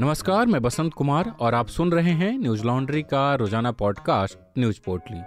नमस्कार, मैं बसंत कुमार और आप सुन रहे हैं न्यूज़ लॉन्ड्री का रोज़ाना पॉडकास्ट न्यूज़ पोर्टली।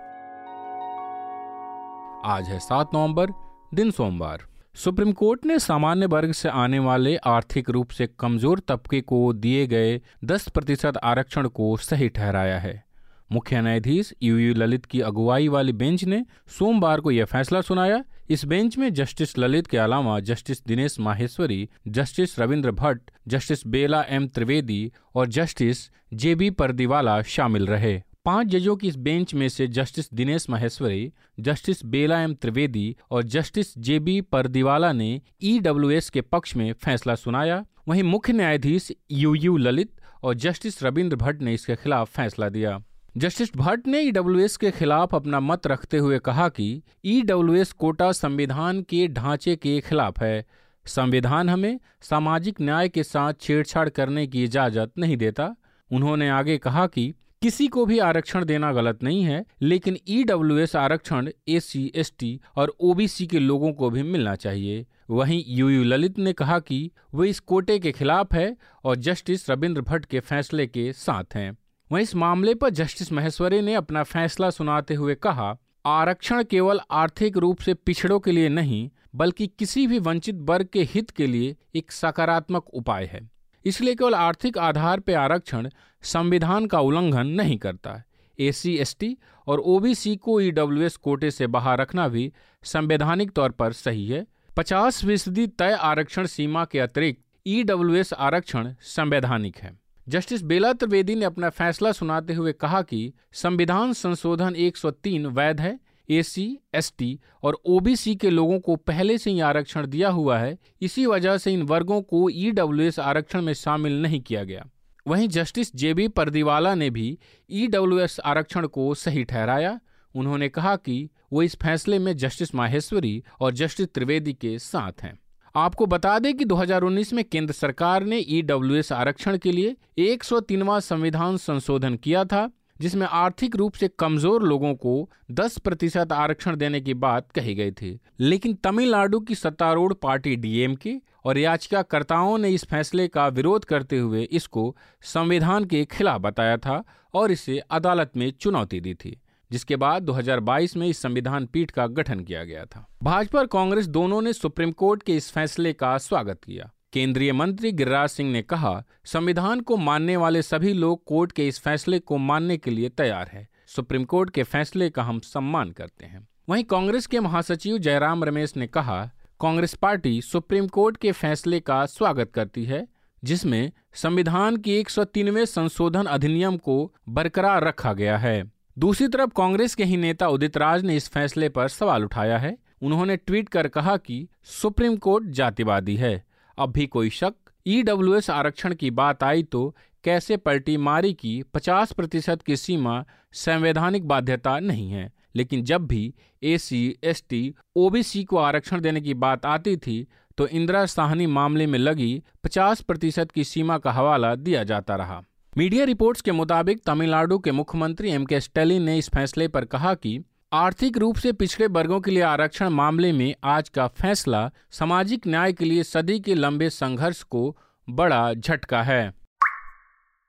आज है सात नवंबर, दिन सोमवार। सुप्रीम कोर्ट ने सामान्य वर्ग से आने वाले आर्थिक रूप से कमज़ोर तबके को दिए गए 10 प्रतिशत आरक्षण को सही ठहराया है। मुख्य न्यायाधीश यू यू ललित की अगुवाई वाली बेंच ने सोमवार को यह फैसला सुनाया। इस बेंच में जस्टिस ललित के अलावा justice Dinesh Maheshwari, justice Ravindra Bhat, justice Bela M Trivedi और जस्टिस जे बी परदीवाला शामिल रहे। पाँच जजों की इस बेंच में से justice Dinesh Maheshwari, justice Bela M Trivedi और जस्टिस जे बी परदीवाला ने ईडब्ल्यूएस के पक्ष में फैसला सुनाया। वहीं मुख्य न्यायाधीश यू यू ललित और जस्टिस रविंद्र भट्ट ने इसके खिलाफ फैसला दिया। जस्टिस भट्ट ने ईडब्ल्यूएस के खिलाफ अपना मत रखते हुए कहा कि ईडब्ल्यूएस कोटा संविधान के ढांचे के खिलाफ है। संविधान हमें सामाजिक न्याय के साथ छेड़छाड़ करने की इजाज़त नहीं देता। उन्होंने आगे कहा कि किसी को भी आरक्षण देना गलत नहीं है, लेकिन ईडब्ल्यूएस आरक्षण एस सी एस टी और ओबीसी के लोगों को भी मिलना चाहिए। वहीं यू यू ललित ने कहा कि वो इस कोटे के खिलाफ है और जस्टिस रविंद्र भट्ट के फैसले के साथ हैं। वहीं इस मामले पर जस्टिस महेश्वरी ने अपना फैसला सुनाते हुए कहा, आरक्षण केवल आर्थिक रूप से पिछड़ों के लिए नहीं, बल्कि किसी भी वंचित वर्ग के हित के लिए एक सकारात्मक उपाय है। इसलिए केवल आर्थिक आधार पर आरक्षण संविधान का उल्लंघन नहीं करता। है ए सी और ओबीसी को ईडब्ल्यूएस कोटे से बाहर रखना भी संवैधानिक तौर पर सही है। पचास फ़ीसदी तय आरक्षण सीमा के अतिरिक्त ईडब्ल्यूएस आरक्षण संवैधानिक है। जस्टिस बेला त्रिवेदी ने अपना फैसला सुनाते हुए कहा कि संविधान संशोधन 103 वैध है एसी, एसटी और ओबीसी के लोगों को पहले से ही आरक्षण दिया हुआ है इसी वजह से इन वर्गों को ईडब्ल्यूएस आरक्षण में शामिल नहीं किया गया। वहीं जस्टिस जेबी परदीवाला ने भी ईडब्ल्यूएस आरक्षण को सही ठहराया। उन्होंने कहा कि वो इस फैसले में जस्टिस माहेश्वरी और जस्टिस त्रिवेदी के साथ हैं। आपको बता दें कि 2019 में केंद्र सरकार ने ईडब्ल्यूएस आरक्षण के लिए एक संविधान संशोधन किया था, जिसमें आर्थिक रूप से कमज़ोर लोगों को 10 प्रतिशत आरक्षण देने की बात कही गई थी। लेकिन तमिलनाडु की सत्तारूढ़ पार्टी डीएमके और याचिकाकर्ताओं ने इस फैसले का विरोध करते हुए इसको संविधान के खिलाफ बताया था और इसे अदालत में चुनौती दी थी। जिसके बाद 2022 में इस संविधान पीठ का गठन किया गया था। भाजपा और कांग्रेस दोनों ने सुप्रीम कोर्ट के इस फैसले का स्वागत किया। केंद्रीय मंत्री गिरिराज सिंह ने कहा, संविधान को मानने वाले सभी लोग कोर्ट के इस फैसले को मानने के लिए तैयार है। सुप्रीम कोर्ट के फैसले का हम सम्मान करते हैं। वहीं कांग्रेस के महासचिव जयराम रमेश ने कहा, कांग्रेस पार्टी सुप्रीम कोर्ट के फैसले का स्वागत करती है, जिसमें संविधान की एक संशोधन अधिनियम को बरकरार रखा गया है। दूसरी तरफ़ कांग्रेस के ही नेता उदित राज ने इस फैसले पर सवाल उठाया है। उन्होंने ट्वीट कर कहा कि सुप्रीम कोर्ट जातिवादी है। अब भी कोई शक, ईडब्ल्यूएस आरक्षण की बात आई तो कैसे पलटी मारी की 50 प्रतिशत की सीमा संवैधानिक बाध्यता नहीं है। लेकिन जब भी एस टी ओबीसी को आरक्षण देने की बात आती थी तो इंदिरा साहनी मामले में लगी 50 प्रतिशत की सीमा का हवाला दिया जाता रहा। मीडिया रिपोर्ट्स के मुताबिक तमिलनाडु के मुख्यमंत्री एम के स्टेलिन ने इस फैसले पर कहा कि आर्थिक रूप से पिछड़े वर्गों के लिए आरक्षण मामले में आज का फैसला सामाजिक न्याय के लिए सदी के लंबे संघर्ष को बड़ा झटका है।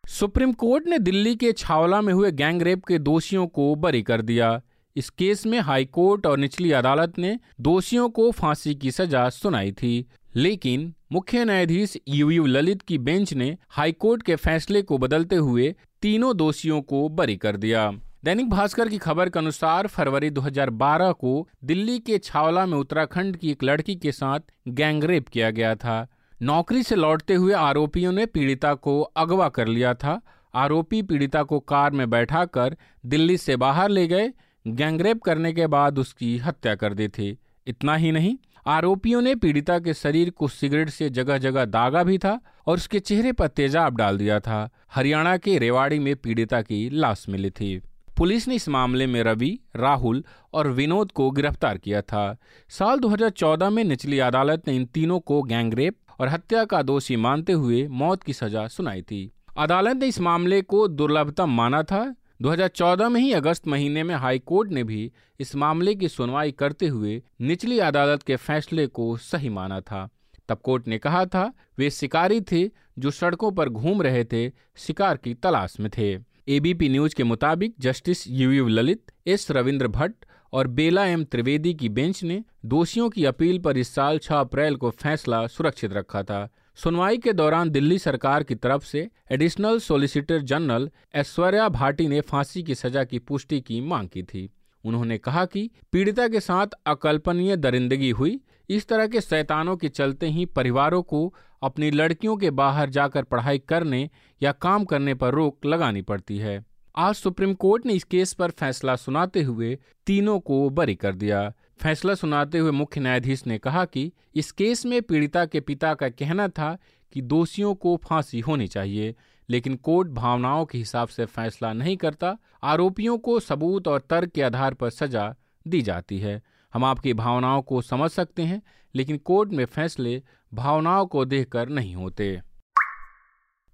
सुप्रीम कोर्ट ने दिल्ली के छावला में हुए गैंग रेप के दोषियों को बरी कर दिया। इस केस में हाई कोर्ट और निचली अदालत ने दोषियों को फांसी की सजा सुनाई थी, लेकिन मुख्य न्यायाधीश यू यू ललित की बेंच ने हाईकोर्ट के फैसले को बदलते हुए तीनों दोषियों को बरी कर दिया। दैनिक भास्कर की खबर के अनुसार फरवरी 2012 को दिल्ली के छावला में उत्तराखंड की एक लड़की के साथ गैंगरेप किया गया था। नौकरी से लौटते हुए आरोपियों ने पीड़िता को अगवा कर लिया था। आरोपी पीड़िता को कार में बैठाकर दिल्ली से बाहर ले गए। गैंगरेप करने के बाद उसकी हत्या कर दी थी। इतना ही नहीं आरोपियों ने पीड़िता के शरीर को सिगरेट से जगह जगह दागा भी था और उसके चेहरे पर तेजाब डाल दिया था। हरियाणा के रेवाड़ी में पीड़िता की लाश मिली थी। पुलिस ने इस मामले में रवि, राहुल और विनोद को गिरफ़्तार किया था। साल 2014 में निचली अदालत ने इन तीनों को गैंगरेप और हत्या का दोषी मानते हुए मौत की सजा सुनाई थी। अदालत ने इस मामले को दुर्लभतम माना था 2014 में ही अगस्त महीने में हाई कोर्ट ने भी इस मामले की सुनवाई करते हुए निचली अदालत के फैसले को सही माना था। तब कोर्ट ने कहा था, वे शिकारी थे जो सड़कों पर घूम रहे थे, शिकार की तलाश में थे। एबीपी न्यूज़ के मुताबिक justice U Lalit, S Ravindra Bhat और बेला एम त्रिवेदी की बेंच ने दोषियों की अपील पर इस साल 6 अप्रैल को फैसला सुरक्षित रखा था। सुनवाई के दौरान दिल्ली सरकार की तरफ़ से additional solicitor general Aishwarya Bhati ने फांसी की सजा की पुष्टि की मांग की थी। उन्होंने कहा कि पीड़िता के साथ अकल्पनीय दरिंदगी हुई। इस तरह के शैतानों के चलते ही परिवारों को अपनी लड़कियों के बाहर जाकर पढ़ाई करने या काम करने पर रोक लगानी पड़ती है। आज सुप्रीम कोर्ट ने इस केस पर फैसला सुनाते हुए तीनों को बरी कर दिया। फैसला सुनाते हुए मुख्य न्यायाधीश ने कहा कि इस केस में पीड़िता के पिता का कहना था कि दोषियों को फांसी होनी चाहिए, लेकिन कोर्ट भावनाओं के हिसाब से फैसला नहीं करता। आरोपियों को सबूत और तर्क के आधार पर सजा दी जाती है। हम आपकी भावनाओं को समझ सकते हैं, लेकिन कोर्ट में फैसले भावनाओं को देखकर नहीं होते।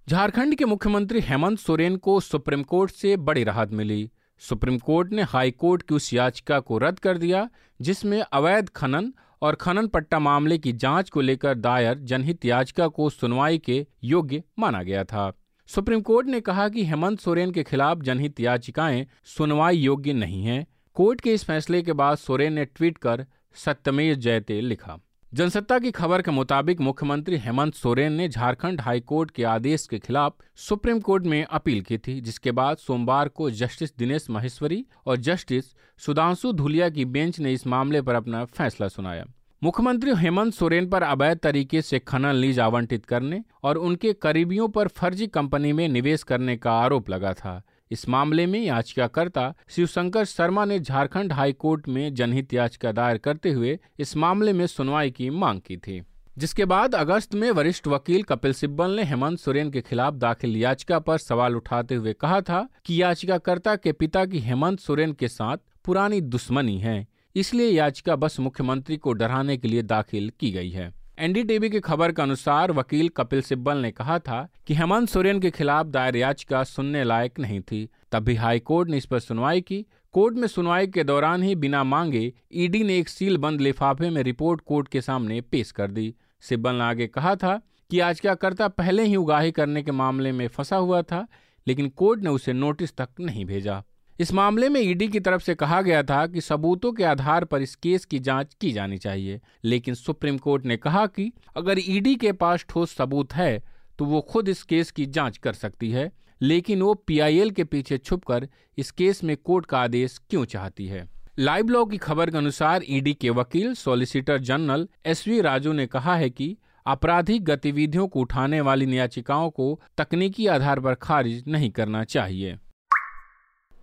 झारखंड के मुख्यमंत्री हेमंत सोरेन को सुप्रीम कोर्ट से बड़ी राहत मिली। सुप्रीम कोर्ट ने हाई कोर्ट की उस याचिका को रद्द कर दिया, जिसमें अवैध खनन और खनन पट्टा मामले की जाँच को लेकर दायर जनहित याचिका को सुनवाई के योग्य माना गया था। सुप्रीम कोर्ट ने कहा कि हेमंत सोरेन के खिलाफ जनहित याचिकाएँ सुनवाई योग्य नहीं हैं। कोर्ट के इस फैसले के बाद सोरेन ने ट्वीट कर सत्यमेव जयते लिखा। जनसत्ता की खबर के मुताबिक मुख्यमंत्री हेमंत सोरेन ने झारखंड हाईकोर्ट के आदेश के खिलाफ सुप्रीम कोर्ट में अपील की थी, जिसके बाद सोमवार को जस्टिस दिनेश महेश्वरी और जस्टिस सुधांशु धुलिया की बेंच ने इस मामले पर अपना फैसला सुनाया। मुख्यमंत्री हेमंत सोरेन पर अवैध तरीके से खनन, लीज आवंटित करने और उनके करीबियों पर फर्जी कंपनी में निवेश करने का आरोप लगा था। इस मामले में याचिकाकर्ता शिवशंकर शर्मा ने झारखंड हाईकोर्ट में जनहित याचिका दायर करते हुए इस मामले में सुनवाई की मांग की थी। जिसके बाद अगस्त में वरिष्ठ वकील कपिल सिब्बल ने हेमंत सोरेन के खिलाफ दाखिल याचिका पर सवाल उठाते हुए कहा था कि याचिकाकर्ता के पिता की हेमंत सोरेन के साथ पुरानी दुश्मनी है, इसलिए याचिका बस मुख्यमंत्री को डराने के लिए दाखिल की गई है। एनडीटीवी की खबर के अनुसार वकील कपिल सिब्बल ने कहा था कि हेमंत सोरेन के खिलाफ दायर याचिका सुनने लायक नहीं थी। तब भी हाईकोर्ट ने इस पर सुनवाई की। कोर्ट में सुनवाई के दौरान ही बिना मांगे ईडी ने एक सील बंद लिफाफे में रिपोर्ट कोर्ट के सामने पेश कर दी। सिब्बल ने आगे कहा था कि याचिकाकर्ता पहले ही उगाही करने के मामले में फंसा हुआ था, लेकिन कोर्ट ने उसे नोटिस तक नहीं भेजा। इस मामले में ईडी की तरफ़ से कहा गया था कि सबूतों के आधार पर इस केस की जाँच की जानी चाहिए, लेकिन सुप्रीम कोर्ट ने कहा कि अगर ईडी के पास ठोस सबूत है तो वो खुद इस केस की जाँच कर सकती है, लेकिन वो पीआईएल के पीछे छुपकर इस केस में कोर्ट का आदेश क्यों चाहती है? लाइव लॉ की खबर के अनुसार ईडी के वकील, solicitor general S V Raju ने कहा है कि आपराधिक गतिविधियों को उठाने वाली याचिकाओं को तकनीकी आधार पर खारिज नहीं करना चाहिए।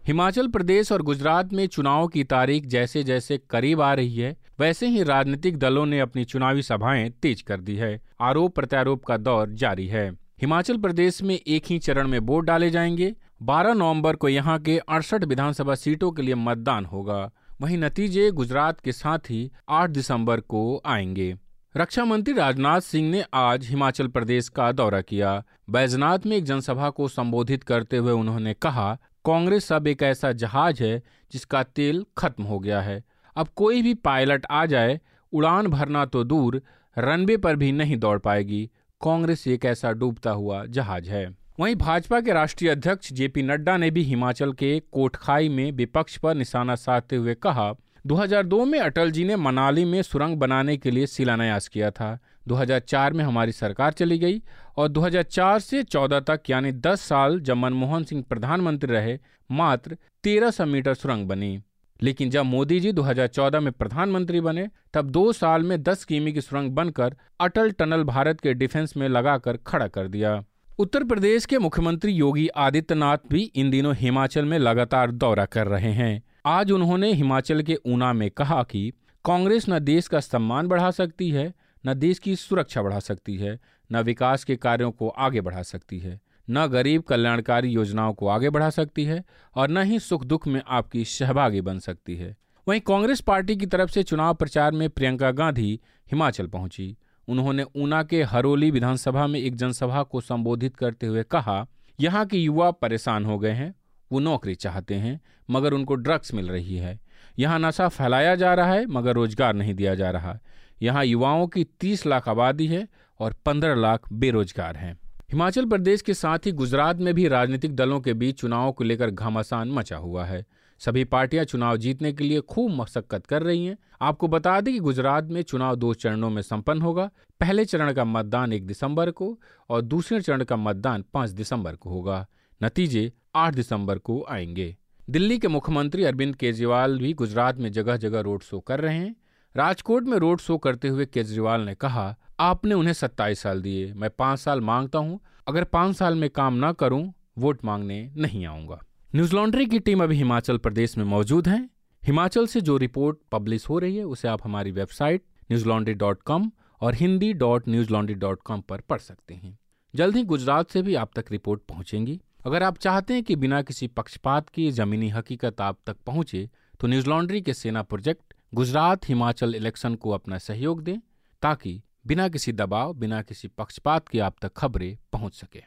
हिमाचल प्रदेश और गुजरात में चुनाव की तारीख जैसे जैसे करीब आ रही है, वैसे ही राजनीतिक दलों ने अपनी चुनावी सभाएँ तेज कर दी है। आरोप प्रत्यारोप का दौर जारी है। हिमाचल प्रदेश में एक ही चरण में वोट डाले जाएँगे। 12 नवंबर को यहाँ के अड़सठ विधानसभा सीटों के लिए मतदान होगा। वहीं नतीजे गुजरात के साथ ही 8 दिसंबर को आएँगे। रक्षा मंत्री राजनाथ सिंह ने आज हिमाचल प्रदेश का दौरा किया। बैजनाथ में एक जनसभा को संबोधित करते हुए उन्होंने कहा कांग्रेस अब एक ऐसा जहाज़ है जिसका तेल खत्म हो गया है। अब कोई भी पायलट आ जाए, उड़ान भरना तो दूर, रनवे पर भी नहीं दौड़ पाएगी। कांग्रेस एक ऐसा डूबता हुआ जहाज़ है। वहीं भाजपा के राष्ट्रीय अध्यक्ष जेपी नड्डा ने भी हिमाचल के कोटखाई में विपक्ष पर निशाना साधते हुए कहा 2002 में अटल जी ने मनाली में सुरंग बनाने के लिए शिलान्यास किया था। 2004 में हमारी सरकार चली गई। और 2004 से 14 तक, यानी 10 साल, जब मनमोहन सिंह प्रधानमंत्री रहे, मात्र 1300 मीटर सुरंग बनी। लेकिन जब मोदी जी 2014 में प्रधानमंत्री बने, तब दो साल में 10 किमी की सुरंग बनकर अटल टनल भारत के डिफेंस में लगाकर खड़ा कर दिया। उत्तर प्रदेश के मुख्यमंत्री योगी आदित्यनाथ भी इन दिनों हिमाचल में लगातार दौरा कर रहे हैं। आज उन्होंने हिमाचल के ऊना में कहा कि, कांग्रेस न देश का सम्मान बढ़ा सकती है, न देश की सुरक्षा बढ़ा सकती है। न विकास के कार्यों को आगे बढ़ा सकती है, न गरीब कल्याणकारी योजनाओं को आगे बढ़ा सकती है और न ही सुख दुख में आपकी सहभागी बन सकती है। वहीं कांग्रेस पार्टी की तरफ़ से चुनाव प्रचार में प्रियंका गांधी हिमाचल पहुँची। उन्होंने ऊना के हरोली विधानसभा में एक जनसभा को संबोधित करते हुए कहा, यहाँ के युवा परेशान हो गए हैं, वो नौकरी चाहते हैं, मगर उनको ड्रग्स मिल रही है। यहाँ नशा फैलाया जा रहा है, मगर रोज़गार नहीं दिया जा रहा। यहाँ युवाओं की 30 लाख आबादी है और 15 लाख बेरोजगार हैं। हिमाचल प्रदेश के साथ ही गुजरात में भी राजनीतिक दलों के बीच चुनाव को लेकर घमासान मचा हुआ है। सभी पार्टियाँ चुनाव जीतने के लिए खूब मशक्कत कर रही हैं। आपको बता दें कि गुजरात में चुनाव दो चरणों में संपन्न होगा। पहले चरण का मतदान एक दिसंबर को और दूसरे चरण का मतदान पाँच दिसंबर को होगा। नतीजे आठ दिसंबर को आएँगे। दिल्ली के मुख्यमंत्री अरविंद केजरीवाल भी गुजरात में जगह जगह रोड शो कर रहे हैं। राजकोट में रोड शो करते हुए केजरीवाल ने कहा, आपने उन्हें सत्ताईस साल दिए, मैं पाँच साल माँगता हूँ। अगर पाँच साल में काम न करूँ, वोट मांगने नहीं आऊँगा। न्यूज़ लॉन्ड्री की टीम अभी हिमाचल प्रदेश में मौजूद है। हिमाचल से जो रिपोर्ट पब्लिश हो रही है, उसे आप हमारी website Newslaundry dot com और Hindi dot Newslaundry dot com पर पढ़ सकते हैं। जल्द ही गुजरात से भी आप तक रिपोर्ट पहुंचेंगी। अगर आप चाहते हैं कि बिना किसी पक्षपात की जमीनी हकीकत आप तक पहुँचे तो न्यूज़ लॉन्ड्री के सेना प्रोजेक्ट गुजरात हिमाचल इलेक्शन को अपना सहयोग दें, ताकि बिना किसी दबाव, बिना किसी पक्षपात के आप तक खबरें पहुँच सके।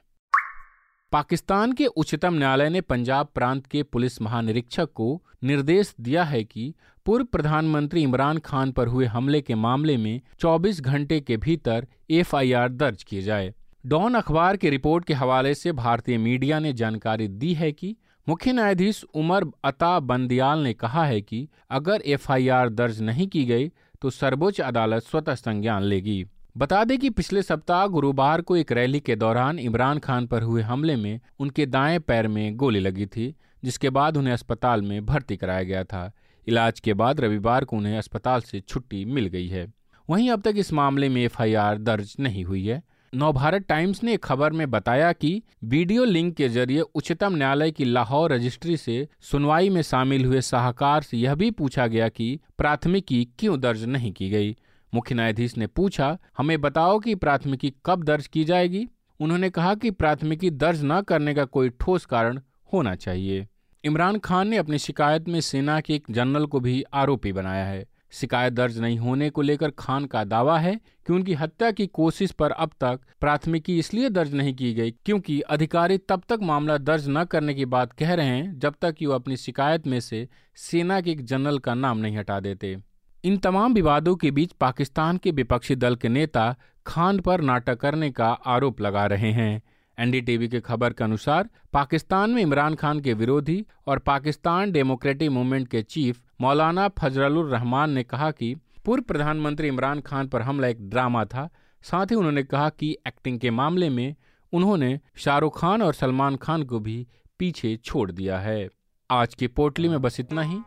पाकिस्तान के उच्चतम न्यायालय ने पंजाब प्रांत के पुलिस महानिरीक्षक को निर्देश दिया है कि पूर्व प्रधानमंत्री इमरान खान पर हुए हमले के मामले में 24 घंटे के भीतर एफआईआर दर्ज किए जाए। डॉन अखबार की रिपोर्ट के हवाले से भारतीय मीडिया ने जानकारी दी है कि मुख्य न्यायाधीश उमर अता बंदियाल ने कहा है कि अगर एफआईआर दर्ज नहीं की गई तो सर्वोच्च अदालत स्वतः संज्ञान लेगी। बता दें कि पिछले सप्ताह गुरुवार को एक रैली के दौरान इमरान खान पर हुए हमले में उनके दाएँ पैर में गोली लगी थी, जिसके बाद उन्हें अस्पताल में भर्ती कराया गया था। इलाज के बाद रविवार को उन्हें अस्पताल से छुट्टी मिल गई है। वहीं अब तक इस मामले में एफआईआर दर्ज नहीं हुई है। नवभारत टाइम्स ने खबर में बताया कि वीडियो लिंक के ज़रिए उच्चतम न्यायालय की लाहौर रजिस्ट्री से सुनवाई में शामिल हुए साहकार से यह भी पूछा गया कि प्राथमिकी क्यों दर्ज नहीं की गई। मुख्य न्यायाधीश ने पूछा, हमें बताओ कि प्राथमिकी कब दर्ज की जाएगी? उन्होंने कहा कि प्राथमिकी दर्ज न करने का कोई ठोस कारण होना चाहिए। इमरान खान ने अपनी शिकायत में सेना के एक जनरल को भी आरोपी बनाया है। शिकायत दर्ज नहीं होने को लेकर खान का दावा है कि उनकी हत्या की कोशिश पर अब तक प्राथमिकी इसलिए दर्ज नहीं की गई क्योंकि अधिकारी तब तक मामला दर्ज न करने की बात कह रहे हैं जब तक कि वो अपनी शिकायत में से सेना के एक जनरल का नाम नहीं हटा देते। इन तमाम विवादों के बीच पाकिस्तान के विपक्षी दल के नेता खान पर नाटक करने का आरोप लगा रहे हैं। एनडीटीवी के खबर के अनुसार पाकिस्तान में इमरान खान के विरोधी और पाकिस्तान डेमोक्रेटिक मूवमेंट के चीफ मौलाना फजरुर रहमान ने कहा कि पूर्व प्रधानमंत्री इमरान खान पर हमला एक ड्रामा था। साथ ही उन्होंने कहा कि एक्टिंग के मामले में उन्होंने शाहरुख खान और सलमान खान को भी पीछे छोड़ दिया है। आज की पोटली में बस इतना ही।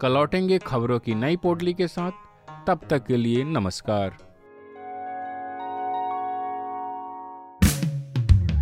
कल लौटेंगे खबरों की नई पोटली के साथ। तब तक के लिए नमस्कार।